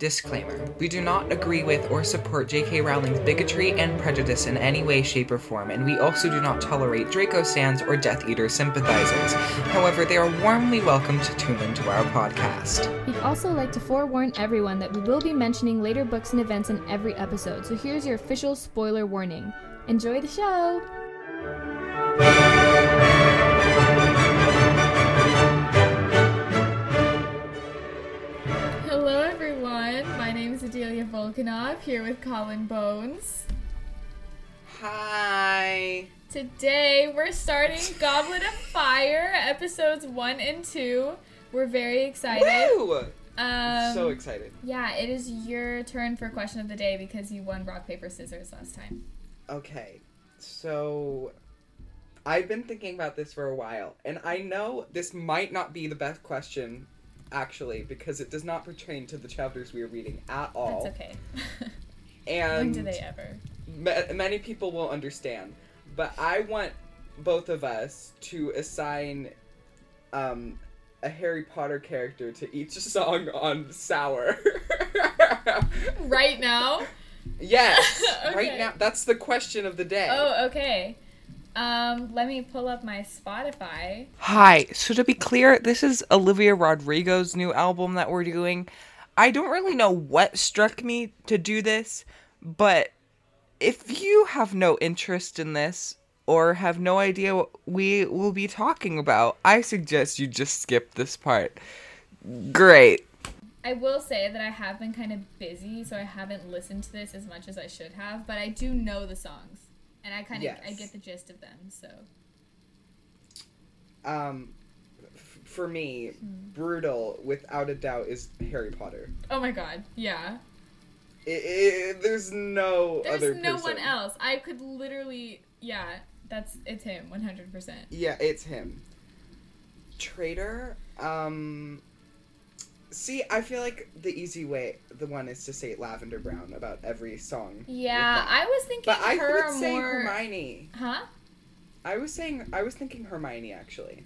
Disclaimer We do not agree with or support J.K. Rowling's bigotry and prejudice in any way, shape, or form, and we also do not tolerate Draco stans or Death Eater sympathizers. However, they are warmly welcome to tune into our podcast. We'd also like to forewarn everyone that we will be mentioning later books and events in every episode, so here's your official spoiler warning. Enjoy the show! Everyone. My name is Adelia Volkanov, here with Colin Bones. Hi. Today, we're starting Goblet of Fire, episodes 1 and 2. We're very excited. Woo! Um, so excited. Yeah, it is your turn for question of the day because you won rock, paper, scissors last time. Okay, so I've been thinking about this for a while, and I know this might not be the best question, actually, because it does not pertain to the chapters we are reading at all. That's okay. And when do they ever? ma- many people will understand, but I want both of us to assign um, a Harry Potter character to each song on Sour. Right now? yes, right now. That's the question of the day. Oh, okay. Um, let me pull up my Spotify. Hi. So to be clear, this is Olivia Rodrigo's new album that we're doing. I don't really know what struck me to do this, but if you have no interest in this or have no idea what we will be talking about, I suggest you just skip this part. Great. I will say that I have been kind of busy, so I haven't listened to this as much as I should have, but I do know the songs. And I kind of I get the gist of them, so. Um f- for me, brutal without a doubt is Harry Potter. Oh my god, yeah. I I there's no There's other no person. one else. I could literally, yeah, that's it's him, 100%. Yeah, it's him. Traitor. Um. See, I feel like the easy way, the one is to say Lavender Brown about every song. Yeah. I was thinking But I would say more. Hermione. Huh? I was saying, I was thinking Hermione actually.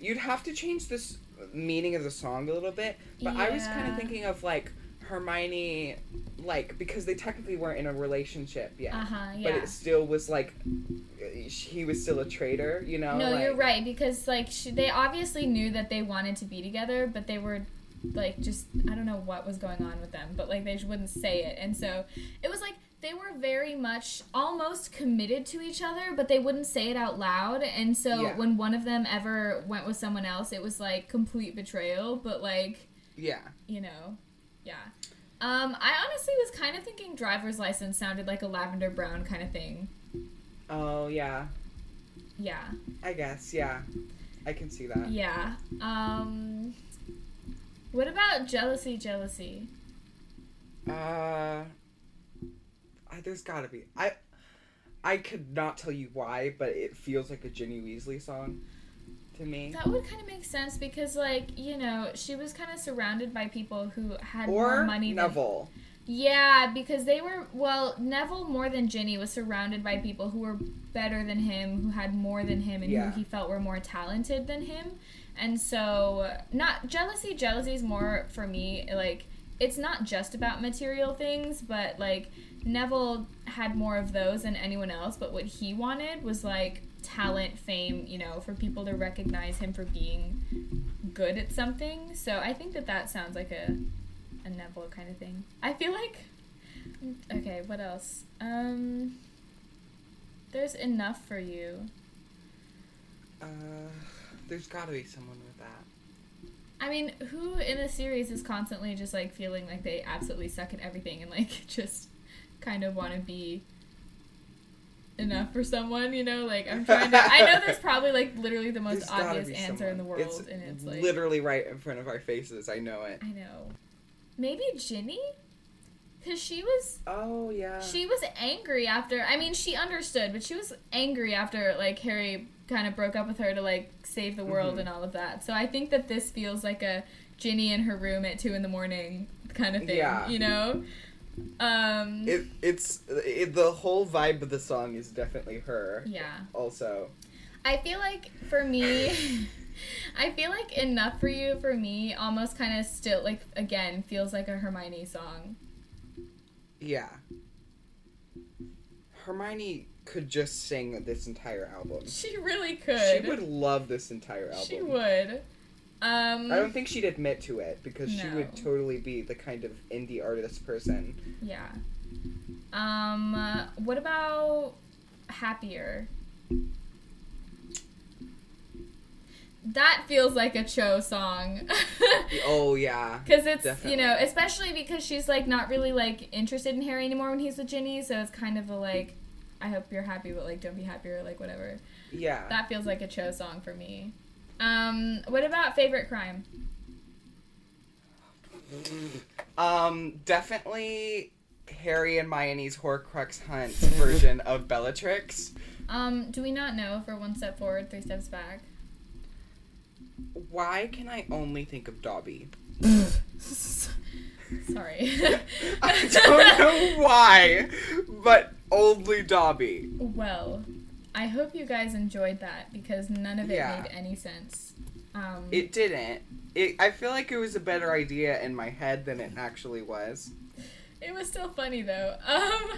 You'd have to change this meaning of the song a little bit, but I was kind of thinking of like Hermione, like because they technically weren't in a relationship yet, Uh huh. but it still was like he was still a traitor, you know? No, you're right because like she, they obviously knew that they wanted to be together, but they were like just I don't know what was going on with them, but like they just wouldn't say it, and so it was like they were very much almost committed to each other, but they wouldn't say it out loud, and so Yeah. when one of them ever went with someone else, it was like complete betrayal, but like Yeah. you know, yeah. Um, I honestly was kind of thinking driver's license sounded like a lavender brown kind of thing. Oh yeah. Yeah. I guess, yeah. I can see that. Yeah. Um what about jealousy jealousy? Uh I, there's gotta be. I I could not tell you why, but it feels like a Ginny Weasley song to me. That would kind of make sense because like, you know, she was kind of surrounded by people who had Or more money than Neville. Yeah, because they were well, Neville more than Ginny was surrounded by people who were better than him, who had more than him and Yeah. who he felt were more talented than him. And so not jealousy, jealousy is more for me like it's not just about material things, but like Neville had more of those than anyone else, but what he wanted was like talent, fame, you know, for people to recognize him for being good at something. So I think that that sounds like a a Neville kind of thing. I feel like okay, what else? Um there's enough for you. Uh there's gotta be someone with that. I mean, who in the series is constantly just like feeling like they absolutely suck at everything and like just kind of want to be enough for someone, you know? Like I'm trying to I know there's probably like literally the most There's obvious answer in the someone. world and it's like literally right in front of our faces. I know it. I know. Maybe Ginny? Cuz she was Oh yeah. she was angry after i mean she understood but she was angry after like harry kind of broke up with her to like save the world Mhm. and all of that so i think that this feels like a ginny in her room at two in the morning kind of thing Yeah. you know um it, it's it, the whole vibe of the song is definitely her. yeah Also, I feel like for me, I feel like enough for you for me almost kind of still like again feels like a Hermione song. Yeah. Hermione could just sing this entire album. She really could. She would love this entire album. She would. Um, I don't think she'd admit to it because she would totally be the kind of indie artist person. Yeah. Um. uh, what about happier? That feels like a Cho song. Oh yeah. Because it's Definitely. you know, especially because she's like not really like interested in Harry anymore when he's with Ginny, so it's kind of a like, I hope you're happy, but like don't be happy or like whatever. Yeah. That feels like a Cho song for me. Um, what about favorite crime? Um, definitely Harry and Hermione's Horcrux hunt version of Bellatrix. Um, do we not know for one step forward, three steps back? Why can I only think of Dobby? Sorry. I don't know why, but only Dobby. Well, I hope you guys enjoyed that because none of it Yeah. made any sense. Um, It didn't. It, I feel like it was a better idea in my head than it actually was. it was still funny though. Um,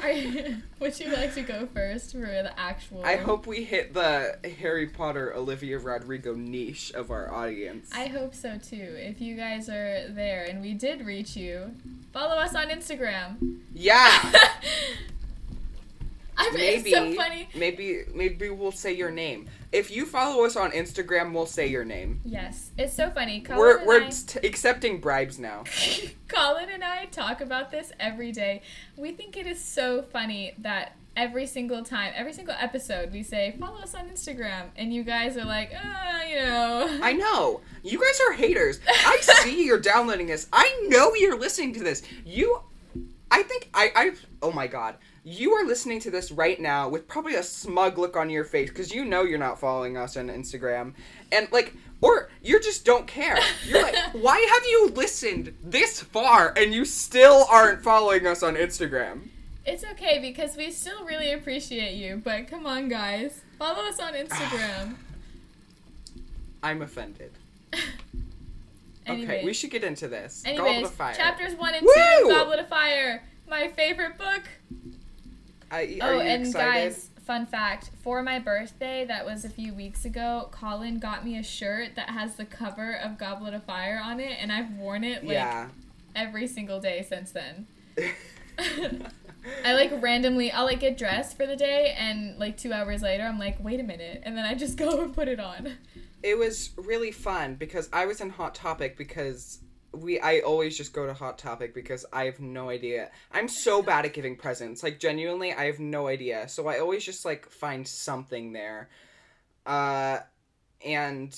you, would you like to go first for the actual? I hope we hit the Harry Potter Olivia Rodrigo niche of our audience. I hope so too. If you guys are there and we did reach you, follow us on Instagram. yeah. I mean, maybe it's so funny. maybe maybe we'll say your name. If you follow us on Instagram, we'll say your name. Yes, it's so funny. Colin we're we're I- t- accepting bribes now. Colin and I talk about this every day. We think it is so funny that every single time, every single episode, we say, follow us on Instagram. And you guys are like, uh, you know. I know. You guys are haters. I see you're downloading this. I know you're listening to this. You I think I I oh my god. You are listening to this right now with probably a smug look on your face because you know you're not following us on Instagram. And like or you just don't care. You're like, why have you listened this far and you still aren't following us on Instagram? It's okay because we still really appreciate you. But come on, guys. Follow us on Instagram. I'm offended. Okay, we should get into this. anyways, Goblet of Fire. chapters 1 and Woo! 2 Goblet of Fire. My favorite book. I, oh, and excited? guys, fun fact for my birthday, that was a few weeks ago, Colin got me a shirt that has the cover of Goblet of Fire on it, and I've worn it like yeah. every single day since then. I like randomly, I'll like get dressed for the day, and like two hours later, I'm like, wait a minute, and then I just go and put it on. it was really fun because I was in Hot Topic because we I always just go to Hot Topic because I have no idea. I'm so bad at giving presents. Like genuinely, I have no idea. So I always just like find something there. Uh and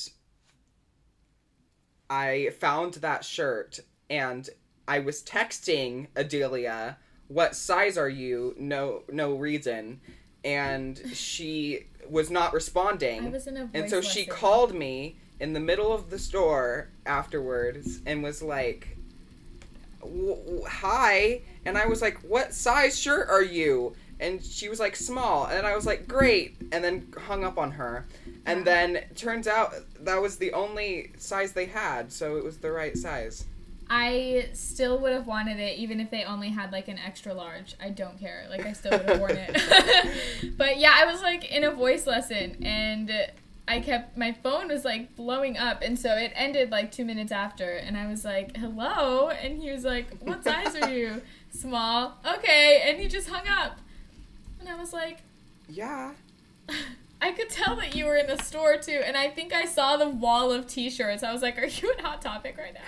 I found that shirt and I was texting Adelia, "What size are you?" No no reason. And she was not responding. I was in a voice And so she called me in the middle of the store afterwards and was like, "Hi," and I was like, "What size shirt are you?" And she was like, "Small," and I was like, "Great," and then hung up on her. And then turns out that was the only size they had, so it was the right size. I still would have wanted it even if they only had like an extra large. I don't care. Like I still would have worn it. but yeah, I was like in a voice lesson and I kept my phone was like blowing up and so it ended like 2 minutes after and I was like, "Hello?" and he was like, "What size are you?" Small. Okay, and he just hung up. And I was like, Yeah. I could tell that you were in the store too, and I think I saw the wall of T-shirts. I was like, "Are you in Hot Topic right now?"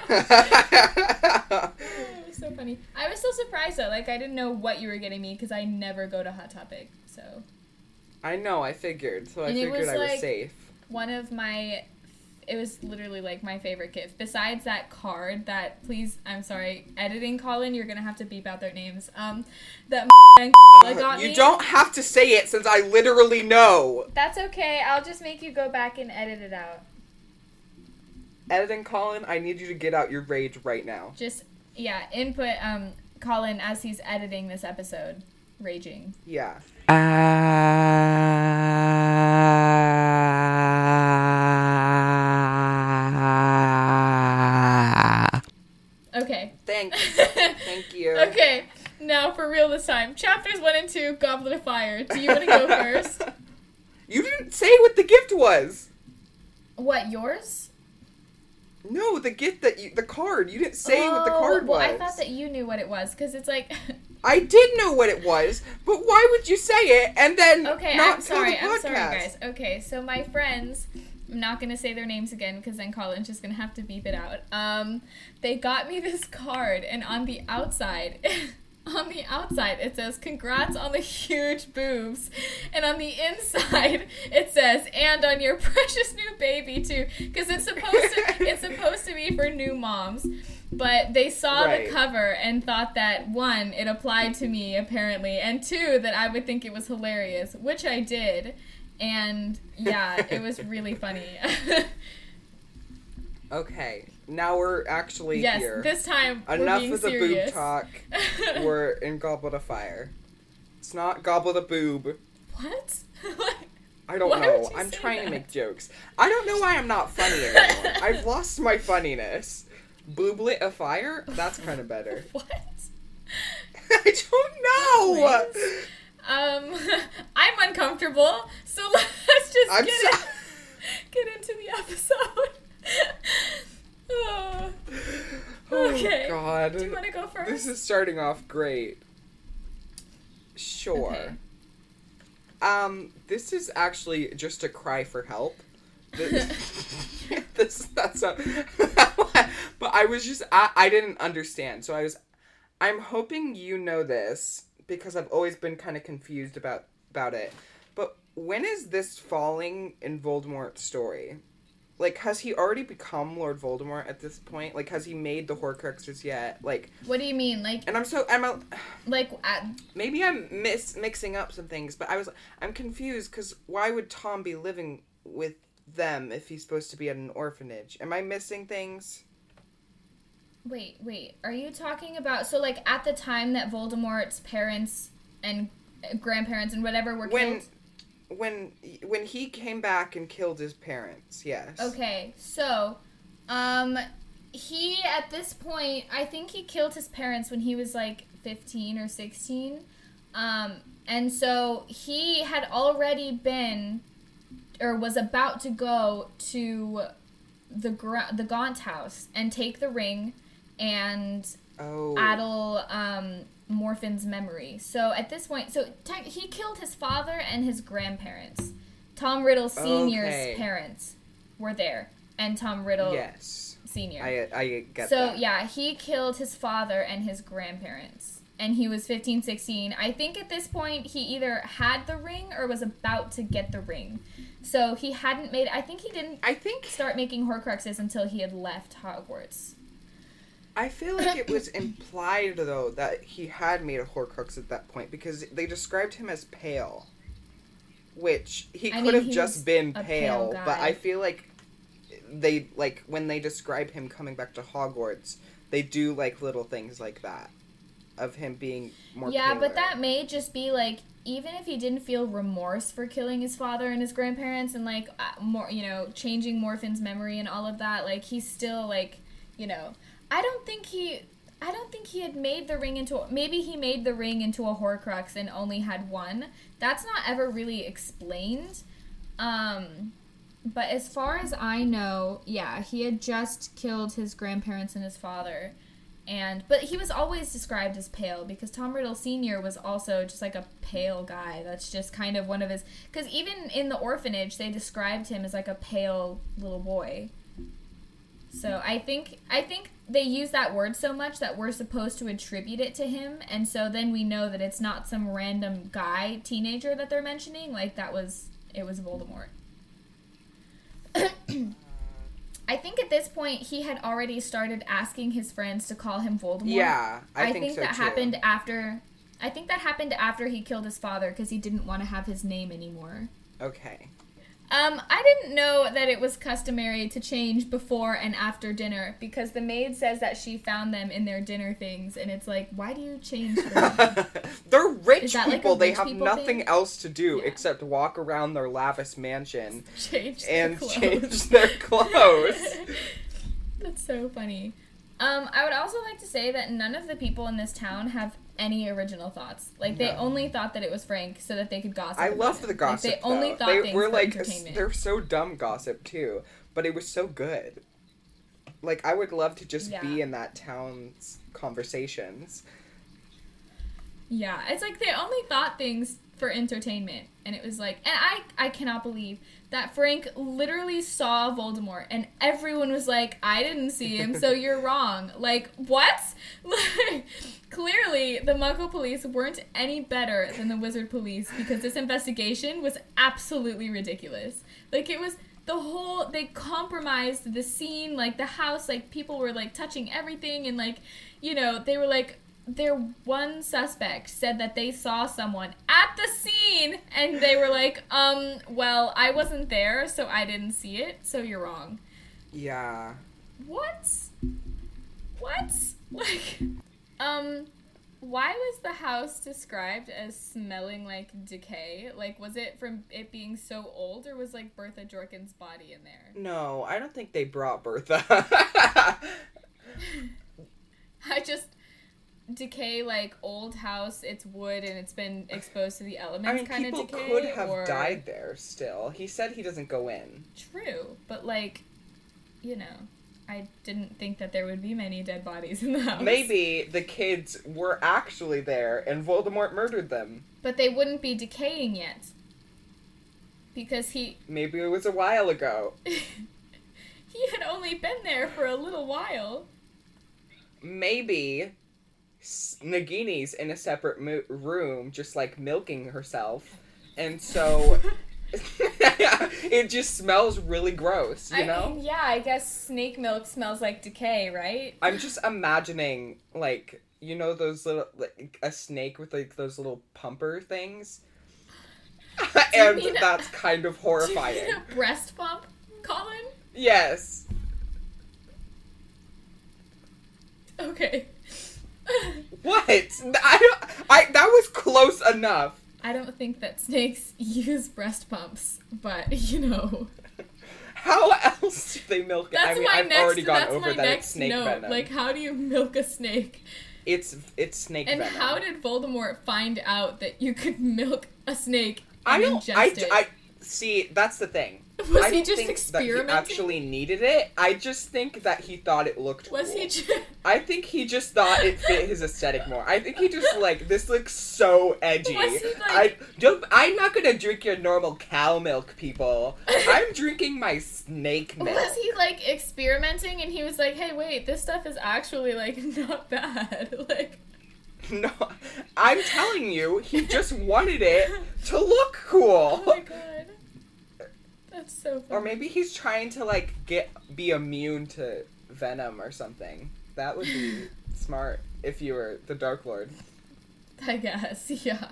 It was so funny. I was so surprised though. Like I didn't know what you were getting me because I never go to Hot Topic. So I know, I figured. So I And figured I was like- safe. One of my, it was literally like my favorite gift. Besides that card, that please, I'm sorry, editing Colin, you're gonna have to beep out their names. Um, that and got you me. don't have to say it since I literally know. That's okay. I'll just make you go back and edit it out. Editing Colin, I need you to get out your rage right now. Just yeah, input um Colin as he's editing this episode, raging. Yeah. Uh... Okay. Thanks. Thank you. Okay. Now for real this time. Chapters one and two, Goblet of Fire. Do you want to go first? you didn't say what the gift was. What yours? No, the gift that you, the card. You didn't say what the Oh, card well, was. I thought that you knew what it was, because it's like. I did know what it was, but why would you say it and then Okay, not I'm sorry. I'm sorry, guys. Okay, so my friends, I'm not gonna say their names again because then Colin's just gonna have to beep it out. Um, they got me this card, and on the outside. On the outside, it says "Congrats on the huge boobs," and on the inside, it says "And on your precious new baby too," because it's supposed to it's supposed to be for new moms. But they saw Right. the cover and thought that one, it applied to me apparently, and two, that I would think it was hilarious, which I did. And yeah, it was really funny. Okay, now we're actually yes, here. this time we're Enough of the serious. boob talk. we're in Goblet of Fire. It's not Goblet of Boob. what? I don't Why know. I'm trying that? to make jokes. I don't know why I'm not funny anymore. I've lost my funniness. Booblet of Fire? That's kind of better. what? I don't know. Please. Um, I'm uncomfortable, so let's just I'm get, so- it, get into the episode. Oh, okay. God. Do you want to go first? This is starting off great. Sure. Okay. Um, this is actually just a cry for help. Th- this that's not. but I was just I, I didn't understand, so I was. I'm hoping you know this because I've always been kind of confused about about it. But when is this falling in Voldemort's story? Like, has he already become Lord Voldemort at this point? Like, has he made the Horcruxes yet? Like, What do you mean, like, and I'm so I'm a, like, maybe I'm mis mixing up some things, but I was I'm confused because why would Tom be living with them if he's supposed to be at an orphanage? Am I missing things? wait, wait, are you talking about, so, like, at the time that Voldemort's parents and uh, grandparents and whatever were When killed? When when he came back and killed his parents, yes. Okay, so, um, he at this point, I think he killed his parents when he was like 15 or 16. Um, and so he had already been, or was about to go to the gra- the Gaunt house and take the ring and Oh. addle um, Morphin's memory. So at this point, so tech he killed his father and his grandparents. Tom Riddle Senior's Okay. parents were there, and Tom Riddle Yes. Senior. I I get so that. yeah, he killed his father and his grandparents. And he was 15, 16. I think at this point he either had the ring or was about to get the ring. So he hadn't made I think he didn't I think start making Horcruxes until he had left Hogwarts. I feel like it was implied though that he had made a Horcrux at that point because they described him as pale, which he I could mean, have he just was been a pale, pale but. I feel like they like when they describe him coming back to Hogwarts, they do like little things like that of him being more. yeah, but that may just be like even if he didn't feel remorse for killing his father and his grandparents and like uh, more, you know, changing Morfin's memory and all of that, like he's still like, you know, I don't think he I don't think he had made the ring into maybe he made the ring into a Horcrux and only had one. That's not ever really explained. Um but as far as I know, yeah, he had just killed his grandparents and his father. And but he was always described as pale because Tom Riddle Sr. was also just like a pale guy. That's just kind of one of his cuz even in the orphanage they described him as like a pale little boy. So I think I think they use that word so much that we're supposed to attribute it to him and so then we know that it's not some random guy teenager that they're mentioning like that was it was Voldemort. I think at this point he had already started asking his friends to call him Voldemort. Yeah, I, I, think, think, so that too. happened after. I think that happened after he killed his father because he didn't want to have his name anymore. Okay. Um, I didn't know that it was customary to change before and after dinner because the maid says that she found them in their dinner things, and it's like, why do you change them? They're rich that like people. they rich have people nothing thing? else to do Yeah. except walk around their lavish mansion change and change their clothes. That's so funny. Um, I would also like to say that none of the people in this town have any original thoughts. Like they No. only thought that it was Frank so that they could gossip. I love the gossip. Like, they only thought they things were like they're so dumb gossip too, but it was so good. Like I would love to just be in that town's conversations. Yeah, it's like they only thought things for entertainment, and it was like, and I I cannot believe that Frank literally saw Voldemort, and everyone was like, I didn't see him, so you're wrong. Like what? Like clearly, the Muggle police weren't any better than the Wizard police because this investigation was absolutely ridiculous. Like it was. The whole they compromised the scene, like the house, like people were like touching everything, and like, you know, they were like their one suspect said that they saw someone at the scene and they were like um well i wasn't there so i didn't see it so you're wrong. Yeah. what? What? Like um why was the house described as smelling like decay? Like was it from it being so old or was like Bertha Jorkins' body in there? No, I don't think they brought Bertha. i just decay like old house it's wood and it's been exposed to the elements I mean, kind of people decay could have or... died there still. He said he doesn't go in. True, but like, you know, I didn't think that there would be many dead bodies in the house. Maybe the kids were actually there and Voldemort murdered them. but they wouldn't be decaying yet because he Maybe it was a while ago. he had only been there for a little while. Maybe Nagini's in a separate mo- room, just like milking herself, and so it just smells really gross. You I know. mean, yeah, I guess snake milk smells like decay, right? I'm just imagining like you know those little like a snake with like those little pumper things. and mean- that's kind of horrifying. breast pump, Colin? Yes. Okay. What? I don't I that was close enough. I don't think that snakes use breast pumps, but you know. How else do they milk it? That's I mean, my I've next. already gone that's over my that next snake note. venom. Like, how do you milk a snake? it's it's snake And venom. how did Voldemort find out that you could milk a snake I don't I? I see that's the thing. Was I he just think experimenting? That he actually needed it. I just think that he thought it looked Was cool. he just? I think he just thought it fit his aesthetic more. I think he just like this looks so edgy. Was he, I don't. I'm not gonna drink your normal cow milk, people. I'm drinking my snake milk. Was he like experimenting and he was like, "Hey, wait, this stuff is actually like not bad." Like, No, I'm telling you, he just wanted it to look cool. oh my god, that's so funny. Or maybe he's trying to like get be immune to venom or something. That would be smart if you were the Dark Lord. I guess, yeah.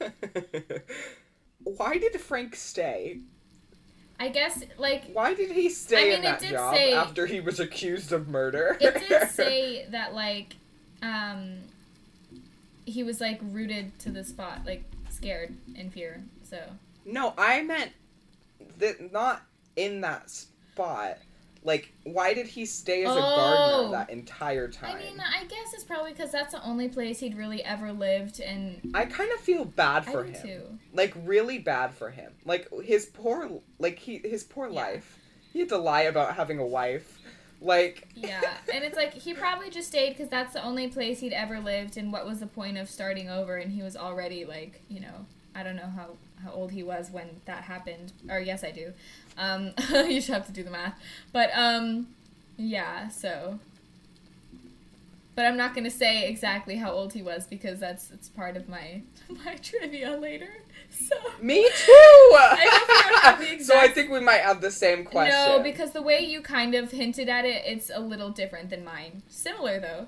Why did Frank stay? I guess like Why did he stay I mean, in it that did job say- after he was accused of murder? it did say that like um he was like rooted to the spot, like scared in fear. So no, I meant that not in that spot. Like, why did he stay as a Oh. gardener that entire time? I mean, I guess it's probably because that's the only place he'd really ever lived, and I kind of feel bad for him. too. Like really bad for him. Like his poor like he his poor Yeah. life. He had to lie about having a wife. Like Yeah, and it's like he probably just stayed because that's the only place he'd ever lived, and what was the point of starting over? And he was already like, you know, I don't know how how old he was when that happened, or yes, I do. Um, you should have to do the math, but um, yeah, so. But I'm not gonna say exactly how old he was because that's it's part of my my trivia later. So. me too. hope you don't have the so I think we might have the same question. No, because the way you kind of hinted at it, it's a little different than mine. Similar though.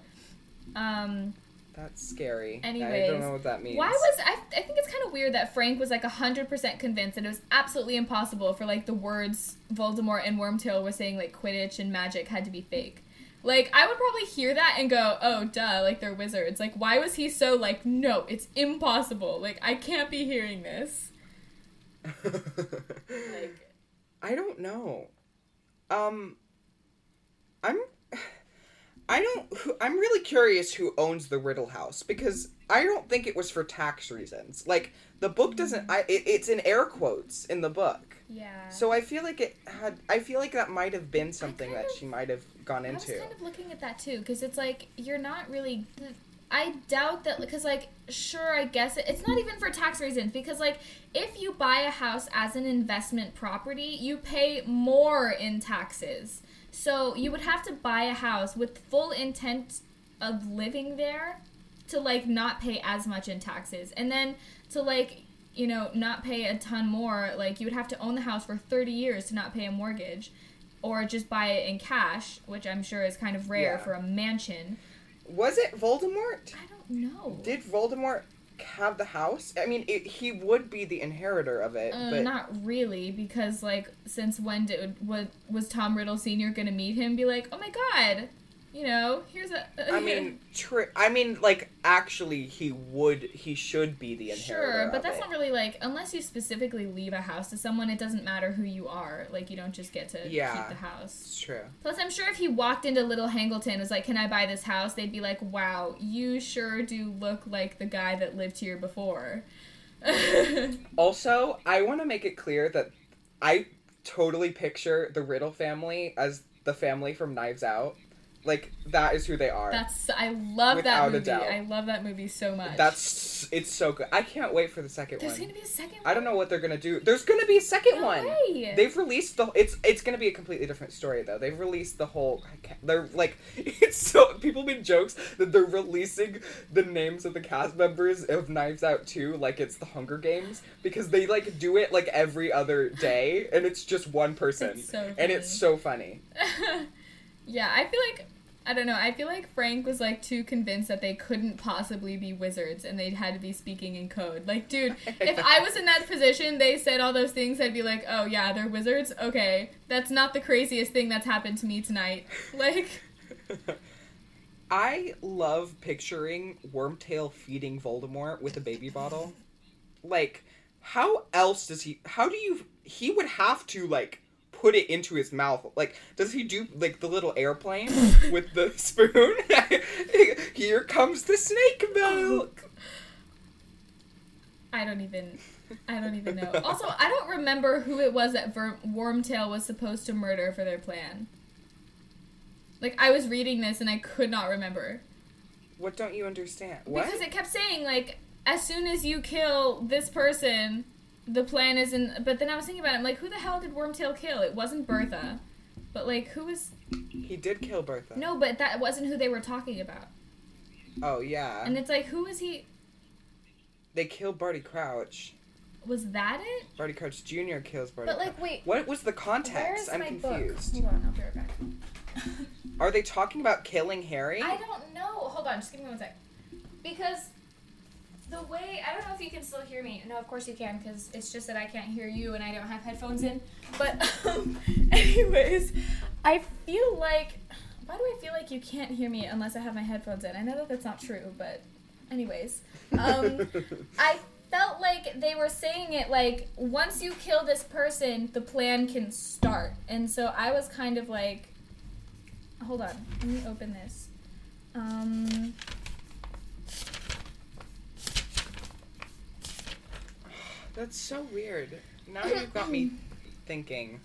Um, that's scary. I don't know what that means. why was I? I think it's kind of weird that Frank was like hundred percent convinced that it was absolutely impossible for like the words Voldemort and Wormtail were saying like Quidditch and magic had to be fake. Like I would probably hear that and go, "Oh, duh!" Like they're wizards. Like why was he so like, "No, it's impossible." Like I can't be hearing this. Like I don't know. Um I'm I don't. I'm really curious who owns the Riddle House because I don't think it was for tax reasons. Like the book mm. doesn't. I it, it's in air quotes in the book, Yeah. so I feel like it had. I feel like that might have been something that of- she might have gone I was into. kind of looking at that too, because it's like you're not really. I doubt that because like sure I guess it, it's not even for tax reasons because like if you buy a house as an investment property you pay more in taxes so you would have to buy a house with full intent of living there to like not pay as much in taxes and then to like you know not pay a ton more like you would have to own the house for 30 years to not pay a mortgage or just buy it in cash which i'm sure is kind of rare Yeah. for a mansion Was it Voldemort? i don't know Did Voldemort have the house? I mean, it, he would be the inheritor of it, uh, but not really because like since when did was, was tom riddle senior gonna meet him be like oh my god you know here's a I mean, true. I mean, like actually, he would. He should be the inheritor. Sure, but that's it. not really like unless you specifically leave a house to someone, it doesn't matter who you are. Like you don't just get to Yeah. keep the house. It's true. Plus, I'm sure if he walked into Little Hangleton and was like, "Can I buy this house?" They'd be like, "Wow, you sure do look like the guy that lived here before." Also, I want to make it clear that I totally picture the Riddle family as the family from Knives Out. Like that is who they are. That's I love Without that movie. doubt. I love that movie so much. That's it's so good. I can't wait for the second there's one. There's gonna be a second. I don't know what they're gonna do. There's gonna be a second No one. way. They've released the. It's it's gonna be a completely different story though. They've released the whole. I can't- They're like it's so people make jokes that they're releasing the names of the cast members of Knives Out 2 like it's the Hunger Games because they like do it like every other day and it's just one person It's so and it's so funny. yeah, I feel like I don't know. I feel like Frank was like too convinced that they couldn't possibly be wizards and they had to be speaking in code. Like, dude, if I was in that position, they said all those things, I'd be like, "Oh yeah, they're wizards. Okay, that's not the craziest thing that's happened to me tonight." Like, I love picturing Wormtail feeding Voldemort with a baby bottle. Like, how else does he? How do you? He would have to like put it into his mouth. Like, does he do like the little airplane with the spoon? Here comes the snake milk. Oh, I don't even I don't even know. Also, I don't remember who it was that Ver- Wormtail was supposed to murder for their plan. Like I was reading this and I could not remember. What don't you understand? What? Because it kept saying like as soon as you kill this person, the plan isn't. But then I was thinking about it. I'm like, who the hell did Wormtail kill? It wasn't Bertha, but like who was? he did kill Bertha. No, but that wasn't who they were talking about. Oh yeah. And it's like, who was he? they killed Barty Crouch. Was that it? Barty Crouch Jr. kills Barty. But like, Crouch. wait. What was the context? Where's I'm my confused. book? Hold on, I'll be right back. Are they talking about killing Harry? I don't know. Hold on, just give me one sec. Because the way I don't know if you can still hear me. No, of course you can, because it's just that I can't hear you and I don't have headphones in. But um, anyways, I feel like why do I feel like you can't hear me unless I have my headphones in? I know that that's not true, but anyways, um, I felt like they were saying it like once you kill this person, the plan can start, and so I was kind of like, hold on, let me open this. Um, That's so weird. Now you've got me thinking.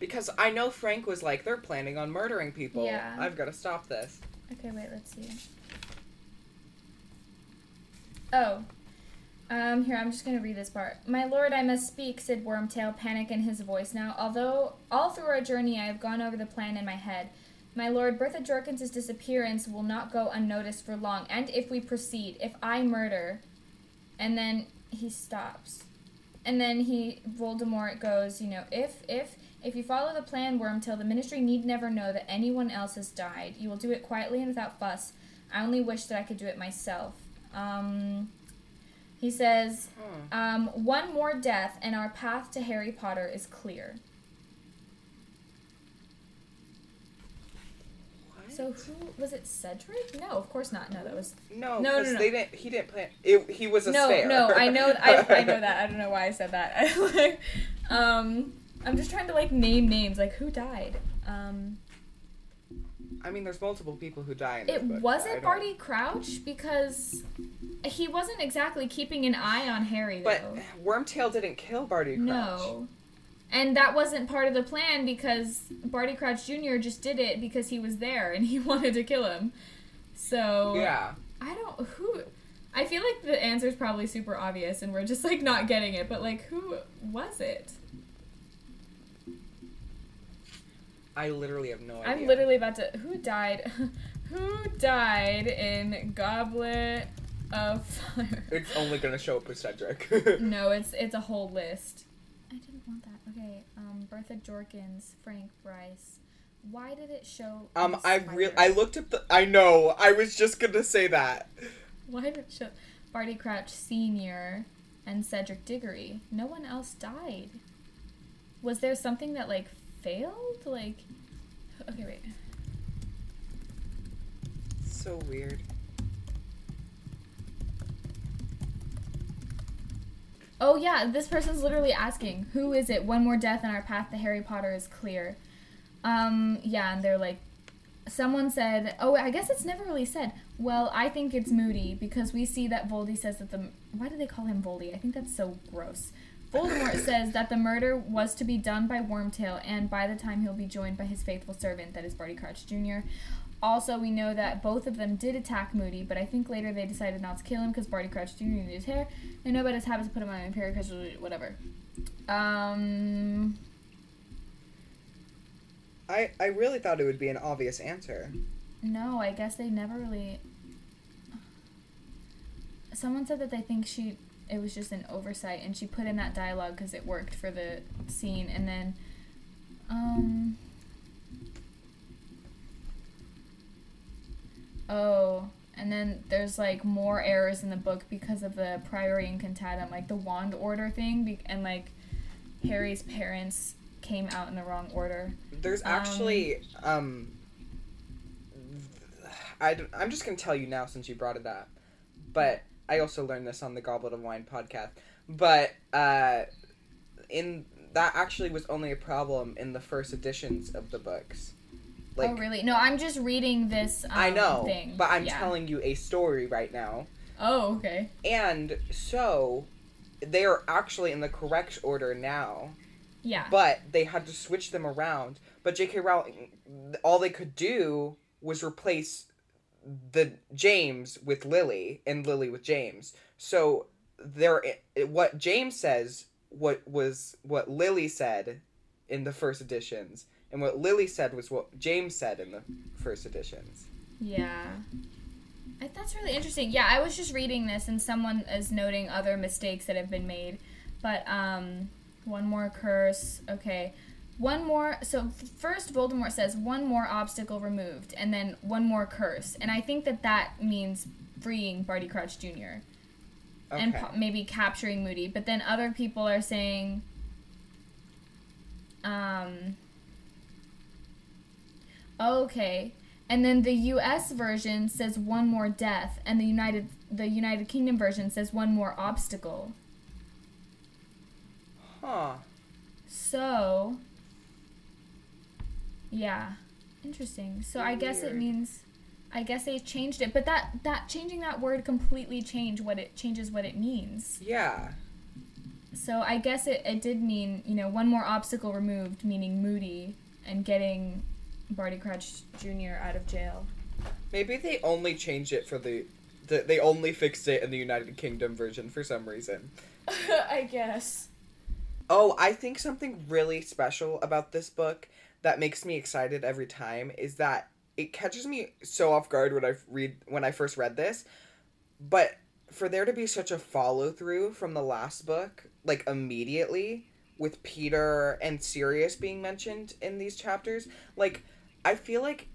Because I know Frank was like, they're planning on murdering people. Yeah. I've got to stop this. Okay, wait, let's see. Oh. Um, here, I'm just gonna read this part. My lord, I must speak, said Wormtail, panic in his voice now. Although all through our journey I have gone over the plan in my head. My lord, Bertha Jorkins' disappearance will not go unnoticed for long, and if we proceed, if I murder, and then he stops. And then he Voldemort goes, you know, if if if you follow the plan, Wormtail, the Ministry need never know that anyone else has died. You will do it quietly and without fuss. I only wish that I could do it myself. Um, he says, Huh. um, one more death, and our path to Harry Potter is clear. What? So who was it? Cedric? No, of course not. No, that was no, no, no, no. they didn't. He didn't plan. It, he was a no, stare. no. I know, I, I know that. I don't know why I said that. um, I'm just trying to like name names. Like who died? Um, I mean, there's multiple people who die in this It book, wasn't Barty Crouch because he wasn't exactly keeping an eye on Harry But. Wormtail didn't kill Barty Crouch. No. And that wasn't part of the plan because Barty Crouch Jr. just did it because he was there and he wanted to kill him. So Yeah. I don't who I feel like the answer is probably super obvious and we're just like not getting it, but like who was it? I literally have no idea. I'm literally about to who died who died in Goblet of Fire? It's only gonna show up with Cedric. No, it's it's a whole list. I didn't want that. Okay, um, Bertha Jorkins, Frank Bryce. Why did it show? um, I real spider? I looked up the. I know. I was just gonna say that. Why did it show Barty Crouch Senior and Cedric Diggory? No one else died. Was there something that like failed? Like, okay, wait. So weird. Oh yeah, this person's literally asking, who is it? One more death and our path to Harry Potter is clear. Um, yeah, and they're like, someone said, oh, I guess it's never really said. Well, I think it's Moody because we see that Voldy says that the why do they call him Voldy? I think that's so gross. Voldemort says that the murder was to be done by Wormtail, and by the time he'll be joined by his faithful servant, that is Barty Crouch Jr. Also, we know that both of them did attack Moody, but I think later they decided not to kill him because Barty Crouch Jr. needed his hair, and nobody has habit to put him on Imperius because whatever. Um, I I really thought it would be an obvious answer. no, I guess they never really. Someone said that they think she it was just an oversight, and she put in that dialogue because it worked for the scene, and then, um. Oh, and then there's like more errors in the book because of the Priori Incantatem, like the wand order thing, be- and like Harry's parents came out in the wrong order. There's Um, actually um. I am just gonna tell you now since you brought it up, but I also learned this on the Goblet of Wine podcast. But uh, in that actually was only a problem in the first editions of the books. Like oh, really? No, I'm just reading this. Um, I know, thing. but I'm Yeah. telling you a story right now. Oh, okay. And so they are actually in the correct order now, Yeah. but they had to switch them around. But J.K. Rowling, all they could do was replace the James with Lily and Lily with James. So there, what James says, what was what Lily said in the first editions, and what Lily said was what James said in the first editions. Yeah. I, that's really interesting. Yeah, I was just reading this and someone is noting other mistakes that have been made. But um one more curse. Okay. One more so first Voldemort says one more obstacle removed and then one more curse. And I think that that means freeing Barty Crouch Jr. and po- maybe capturing Moody. But then other people are saying um Okay. And then the US version says one more death and the United the United Kingdom version says one more obstacle. Huh. So Yeah. Interesting. So I guess it means I guess they changed it, but that that changing that word completely changed what it changes what it means. Yeah. So I guess it, it did mean, you know, one more obstacle removed, meaning Moody and getting Barty Crouch Jr. out of jail. Maybe they only changed it for the, the they only fixed it in the United Kingdom version for some reason. I guess. Oh, I think something really special about this book that makes me excited every time is that it catches me so off guard when I read when I first read this, but for there to be such a follow through from the last book, like immediately with Peter and Sirius being mentioned in these chapters, like I feel like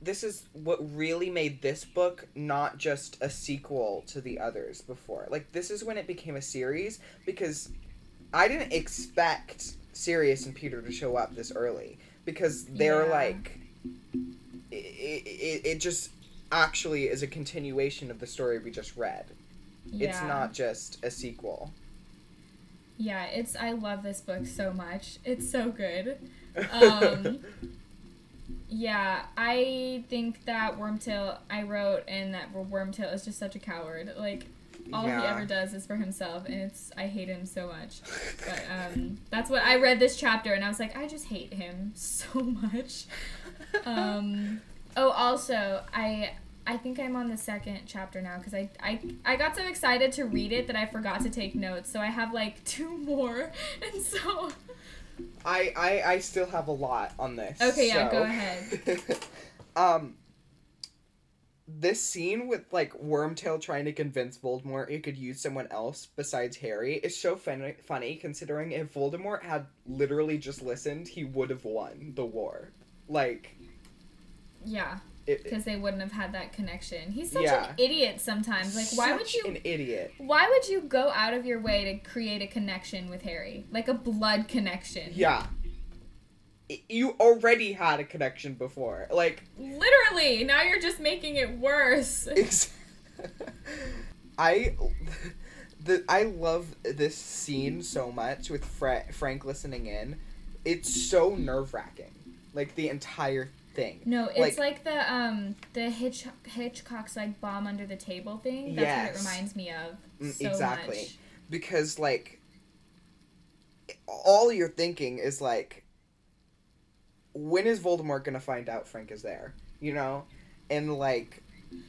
this is what really made this book not just a sequel to the others before. Like this is when it became a series because I didn't expect Sirius and Peter to show up this early because they're Yeah. like it, it, it just actually is a continuation of the story we just read. It's not just a sequel. Yeah, it's I love this book so much. It's so good. Um, Yeah, I think that Wormtail I wrote and that Wormtail is just such a coward. Like all he ever does is for himself and it's I hate him so much. But um that's what I read this chapter and I was like I just hate him so much. Um oh also I I think I'm on the second chapter now because I, I I got so excited to read it that I forgot to take notes. So I have like two more, and so I, I I still have a lot on this. Okay, yeah, so- go ahead. um this scene with like Wormtail trying to convince Voldemort he could use someone else besides Harry is so funny, funny considering if Voldemort had literally just listened, he would have won the war. Like yeah, because they wouldn't have had that connection. He's such Yeah. an idiot sometimes. Like, why would such you? an idiot? Why would you go out of your way to create a connection with Harry, like a blood connection? Yeah. You already had a connection before. Like Literally, now you're just making it worse. Ex- I the I love this scene so much with Fra- Frank listening in. It's so nerve wracking, like the entire thing. No, it's Like- like, the um the Hitch- Hitchcock's like bomb under the table thing. That's Yes. what it reminds me of. Mm, So exactly. Much. because like all you're thinking is like when is Voldemort gonna find out Frank is there? You know, and like.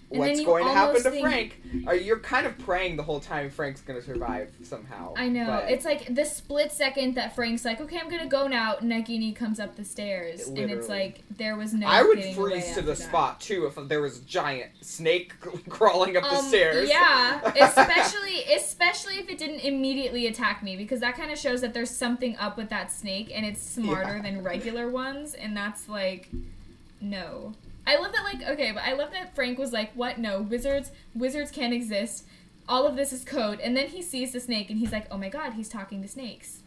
And What's going to happen to think- Frank? Are you're kind of praying the whole time Frank's gonna survive somehow? I know. but- It's like the split second that Frank's like, "Okay, I'm gonna go now." Nagini comes up the stairs, and it's like there was no. I would freeze to the that. spot too if there was a giant snake crawling up the Um, stairs. Yeah, especially especially if it didn't immediately attack me because that kind of shows that there's something up with that snake and it's smarter Yeah. than regular ones and that's like no. I love that like okay, but I love that Frank was like, "What? No, wizards wizards can't exist. All of this is code." And then he sees the snake and he's like, "Oh my god, he's talking to snakes.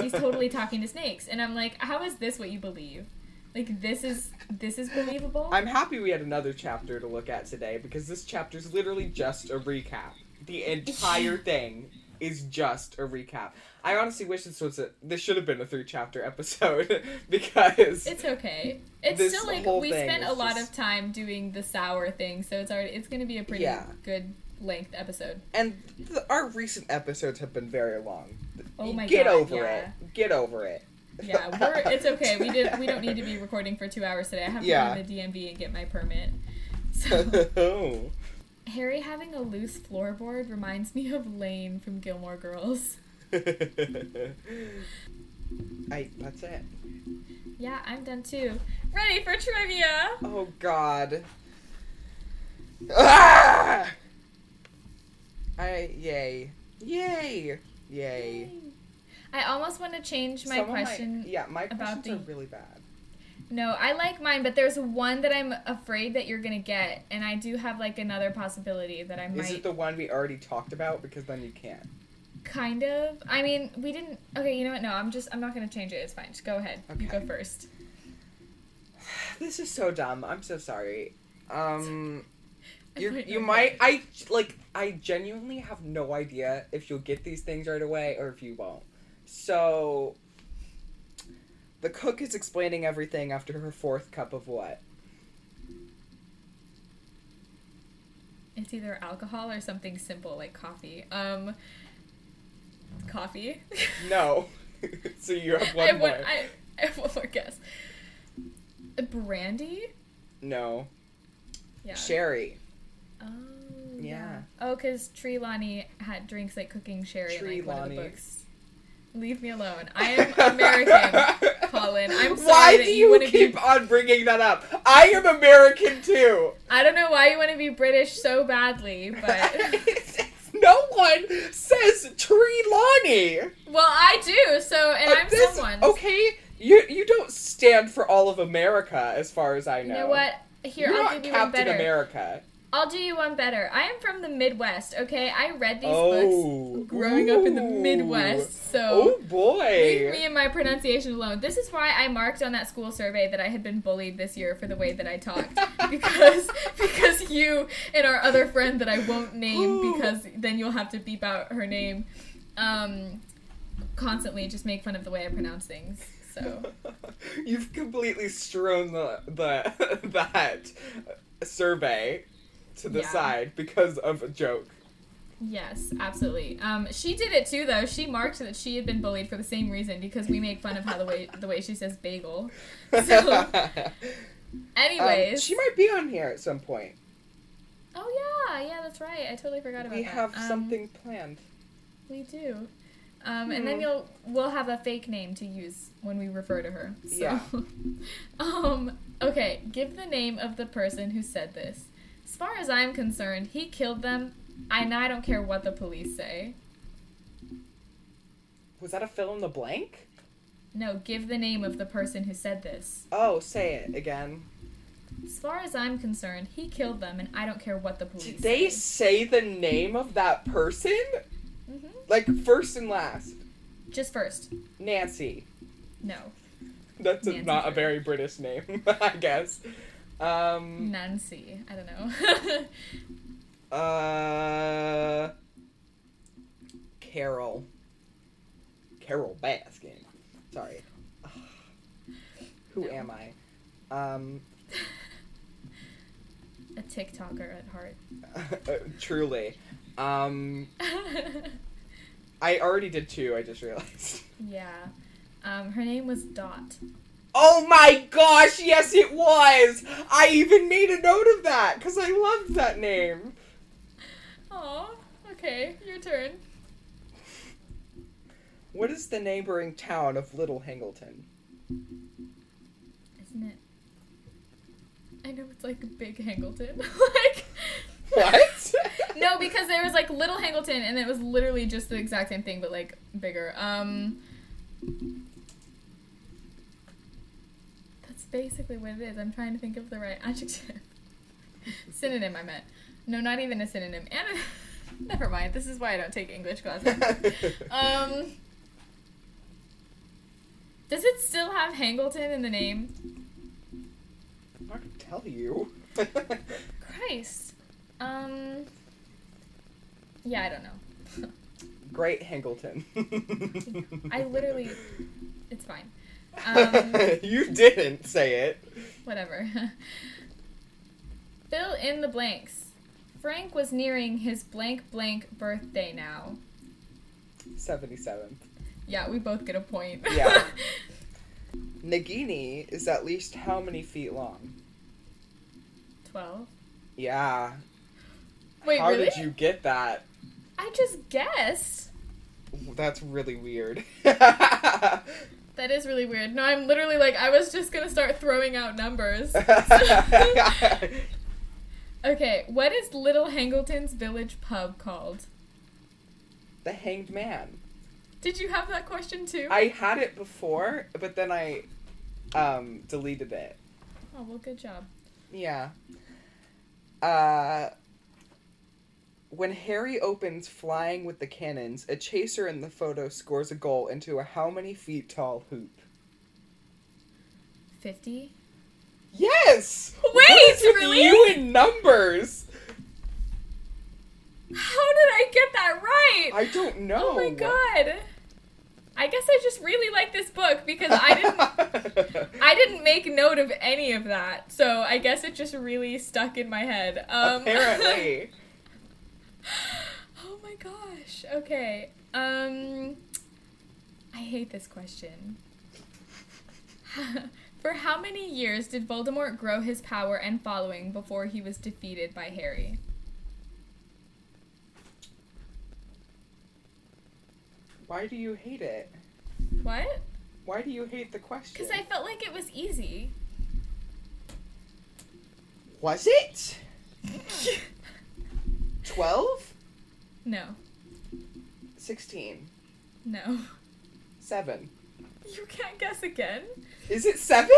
He's totally talking to snakes." And I'm like, "How is this what you believe? Like this is this is believable?" I'm happy we had another chapter to look at today because this chapter's literally just a recap. The entire thing is just a recap. I honestly wish this was a this should have been a three chapter episode because It's okay. It's still like we spent a lot just- of time doing the sour thing, so it's already it's gonna be a pretty Yeah. good length episode. and th- our recent episodes have been very long. Oh my Get God, over yeah. it. Get over it. Yeah, we're it's okay. We did we don't need to be recording for two hours today. I have to Yeah. go to the DMV and get my permit. So. Harry having a loose floorboard reminds me of Lane from Gilmore Girls. I that's it. Yeah, I'm done too. Ready for trivia? Oh God. Ah! I yay yay yay. I almost want to change my question. yeah, my questions are really bad. No, I like mine, but there's one that I'm afraid that you're gonna get, and I do have like another possibility that I might. Is it the one we already talked about? Because then you can't. Kind of. I mean, we didn't. Okay, you know what? No, I'm just. I'm not gonna change it. It's fine. Just go ahead. You go first. This is so dumb. I'm so sorry. Um, you you might. I like. I genuinely have no idea if you'll get these things right away or if you won't. So. The cook is explaining everything after her fourth cup of what? It's either alcohol or something simple like coffee. Um, coffee. No. so you have I one have more. one. I, I have one more guess. Brandy. No. Yeah. Sherry. Oh. Yeah. Oh, because Trelawney had drinks like cooking sherry in like one of the books. Leave me alone. I am American, Colin. I'm sorry Why that do you you, wanna be- keep on bringing that up? I am American too. I don't know why you want to be British so badly, but no one says Trelawney. well, I do. So, and Uh, I'm this- someone. Okay, you you don't stand for all of America, as far as I know. You know what? Here, You're I'll not give you one Captain better. America. I'll do you one better. I am from the Midwest. Okay, I read these Oh, books growing up in the. Midwest. So. Oh Leave boy. me and my pronunciation alone. This is why I marked on that school survey that I had been bullied this year for the way that I talked. because because you and our other friend that I won't name because then you'll have to beep out her name, um, constantly just make fun of the way I pronounce things. So You've completely strewn the, the that survey to the Yeah. side because of a joke. yes, absolutely. Um, she did it too, though. She marked that she had been bullied for the same reason because we make fun of how the way the way she says bagel. So, anyways, Um, she might be on here at some point. oh yeah, yeah, that's right. I totally forgot about We that. We have Um, something planned. We do. Um, and then Hmm. you'll we'll have a fake name to use when we refer to her. So, Yeah. um. Okay. Give the name of the person who said this. As far as I'm concerned, he killed them. And I don't care what the police say. Was that a fill in the blank? No, give the name of the person who said this. Oh, say it again. As far as I'm concerned, he killed them, and I don't care what the police Did they say. say the name of that person? hmm Like first and last. Just first. Nancy. No. That's a, not a very British name, I guess. Um, Nancy. I don't know. uh, Carol. Carole Baskin. Sorry. Who No. am I? Um, a TikToker at heart. truly. Um, I already did two. I just realized. yeah. Um, her name was Dot. Oh my gosh! Yes, it was. I even made a note of that because I loved that name. Oh, okay, your turn. What is the neighboring town of Little Hangleton? Isn't it? I know it's like Big Hangleton. like What? No, because there was like Little Hangleton and it was literally just the exact same thing but like bigger. Um That's basically what it is. I'm trying to think of the right adjective. synonym I meant. No, not even a synonym. And never mind. This is why I don't take English classes. Um Does it still have Hangleton in the name? I'm not gonna tell you. Christ. Um. Yeah, I don't know. Great Hangleton. I literally. It's fine. Um, you didn't say it. whatever. Fill in the blanks. Frank was nearing his blank blank birthday now. 77. Yeah, we both get a point. Yeah. Nagini is at least how many feet long? 12. Yeah. Wait, how really? did you get that? I just guessed. That's really weird. That is really weird. No, I'm literally like, I was just gonna start throwing out numbers. okay, what is Little Hangleton's village pub called? the Hanged Man. Did you have that question too? I had it before, but then I um deleted it. Oh, well, good job. Yeah. Uh when Harry opens Flying with the Cannons, a chaser in the photo scores a goal into a how many feet tall hoop? 50? Yes! Wait, really? You in numbers. How did I get that right? I don't know. Oh my god. I guess I just really like this book because I didn't I didn't make note of any of that. So I guess it just really stuck in my head. Um Apparently. oh my gosh. Okay. Um I hate this question. For how many years did Voldemort grow his power and following before he was defeated by Harry? Why do you hate it? What? Why do you hate the question? Because I felt like it was easy. Was it? 12? no. 16. No. 7. You can't guess again? Is it 7?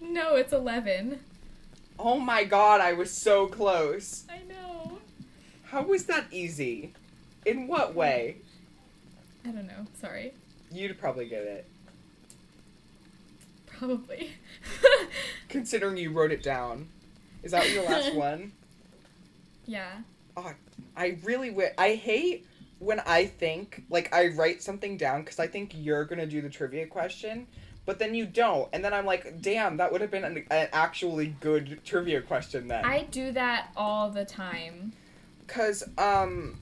No, it's 11. Oh my god, I was so close. I know. How was that easy? In what way? I don't know. Sorry. You'd probably get it. Probably. Considering you wrote it down. Is that your last one? yeah. Oh, I really wi- I hate when I think like I write something down because I think you're gonna do the trivia question, but then you don't, and then I'm like, damn, that would have been an, an actually good trivia question then. I do that all the time. Cause um,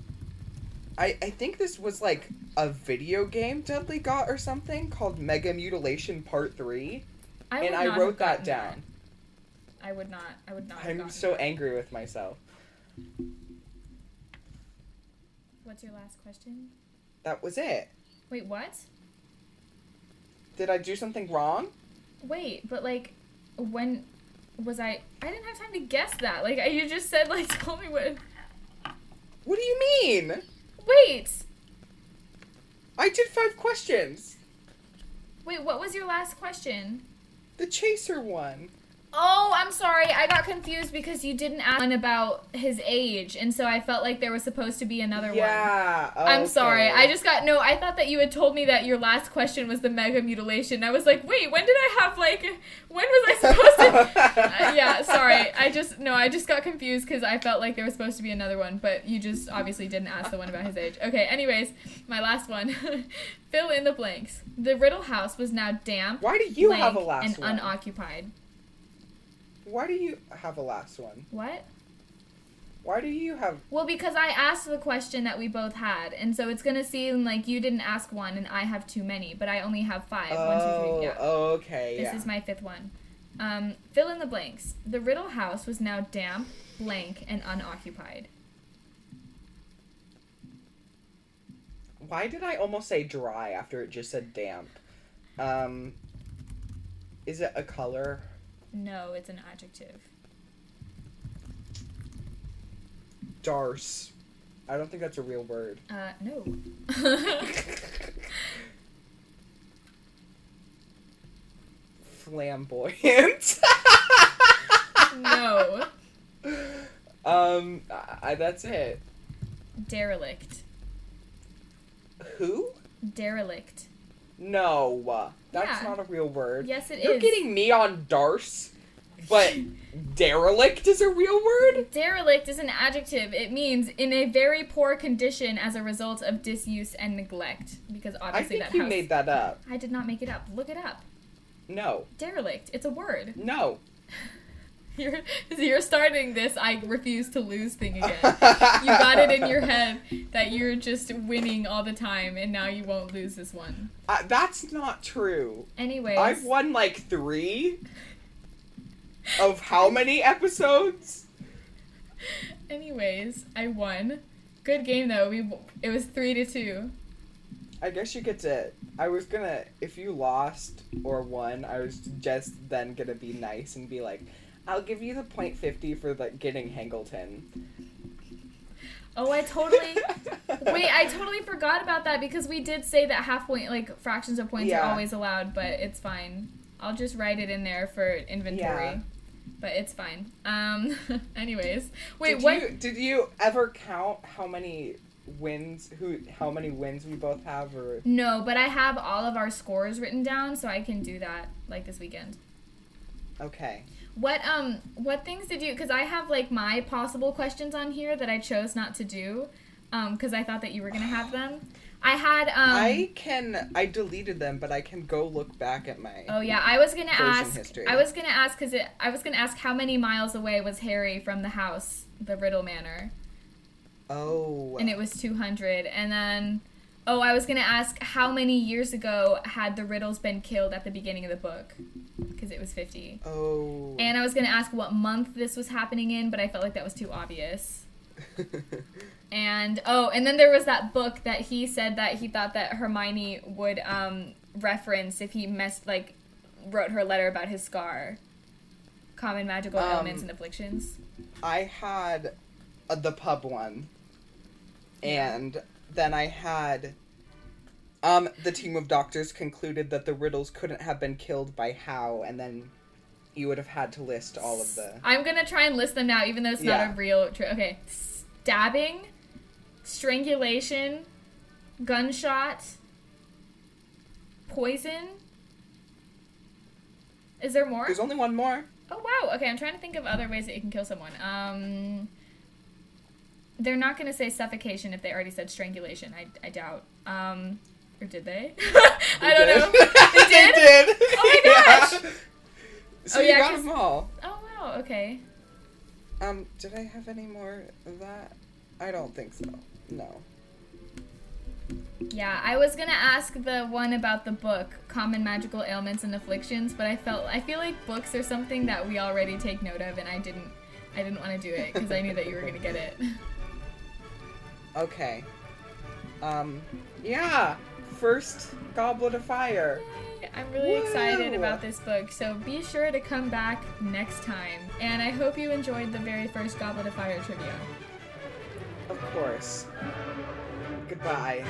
I I think this was like a video game Dudley got or something called Mega Mutilation Part Three, I and I wrote that down. I would not. I would not. I'm so that. angry with myself. What's your last question? That was it. Wait, what? Did I do something wrong? Wait, but like, when was I? I didn't have time to guess that. Like, you just said like, tell me what. What do you mean? Wait, I did five questions. wait. What was your last question? The chaser one. Oh, I'm sorry. I got confused because you didn't ask one about his age, and so I felt like there was supposed to be another one. Yeah. I'm sorry. I just got no. I thought that you had told me that your last question was the mega mutilation. I was like, wait, when did I have like? When was I supposed to? Uh, yeah, sorry. I just no. I just got confused because I felt like there was supposed to be another one, but you just obviously didn't ask the one about his age. Okay. Anyways, my last one. Fill in the blanks. The Riddle house was now damp, Why do you blank, have a last and one? unoccupied. Why do you have a last one? What? Why do you have? Well, because I asked the question that we both had, and so it's gonna seem like you didn't ask one and I have too many, but I only have five. One, two, Oh, three. Yeah. okay. This yeah. is my fifth one. Um, fill in the blanks. The Riddle house was now damp, blank, and unoccupied. Why did I almost say dry after it just said damp? Um, is it a color? No, it's an adjective. Darce. I don't think that's a real word. Uh, no. Flamboyant. no. um, I, that's it. Derelict. Who? Derelict. No, uh, that's Yeah. not a real word. Yes, it is. You're getting me on Darce, but derelict is a real word. Derelict is an adjective. It means in a very poor condition as a result of disuse and neglect. Because obviously I think that you house. made that up. I did not make it up. Look it up. No, Derelict. It's a word. no. You're you're starting this I refuse to lose thing again. you got it in your head that you're just winning all the time and now you won't lose this one. Uh, that's not true. Anyways, I've won like three of how many episodes? anyways, I won. Good game though. We it was 3 to 2. I guess you get to. I was gonna. If you lost or won, I was just then gonna be nice and be like, I'll give you the point fifty for the getting Hangleton. Oh, I totally Wait, I totally forgot about that because we did say that half point like fractions of points Yeah. are always allowed, but it's fine. I'll just write it in there for inventory. Yeah. But it's fine. Um anyways, wait, did what you did you ever count how many wins who how many wins we both have or No, but I have all of our scores written down, so I can do that like this weekend. okay What um what things did you? Because I have like my possible questions on here that I chose not to do, um because I thought that you were gonna have them. I had um. I can I deleted them but I can go look back at my Oh yeah, I was gonna ask. history. I was gonna ask because I was gonna ask how many miles away was Harry from the house, the Riddle Manor, oh and it was two hundred. And then, oh, I was gonna ask how many years ago had the Riddles been killed at the beginning of the book, because it was fifty. oh And I was gonna ask what month this was happening in, but I felt like that was too obvious. And oh, and then there was that book that he said that he thought that Hermione would um reference if he messed like wrote her letter about his scar. Common magical Um, ailments and afflictions. I had uh, the pub one, and then I had. Um, the team of doctors concluded that the riddles couldn't have been killed by how, and then you would have had to list all of the. I'm gonna try and list them now, even though it's not Yeah. a real. Tr- okay, stabbing, strangulation, gunshot, poison. Is there more? There's only one more. Oh wow. Okay, I'm trying to think of other ways that you can kill someone. Um, they're not going to say suffocation if they already said strangulation. I, I doubt. Um, Or did they? They I don't did. know. They did? they did. Oh my gosh. Yeah. So Oh, you yeah, got 'cause- them all. Oh wow. Okay. Um, did I have any more of that? I don't think so. No. Yeah, I was gonna ask the one about the book, Common Magical Ailments and Afflictions, but I felt I feel like books are something that we already take note of, and I didn't I didn't want to do it because I knew that you were gonna get it. Okay. Um, yeah. First Goblet of Fire. I'm really excited about this book, so be sure to come back next time. And I hope you enjoyed the very first Goblet of Fire trivia. Of course. Goodbye.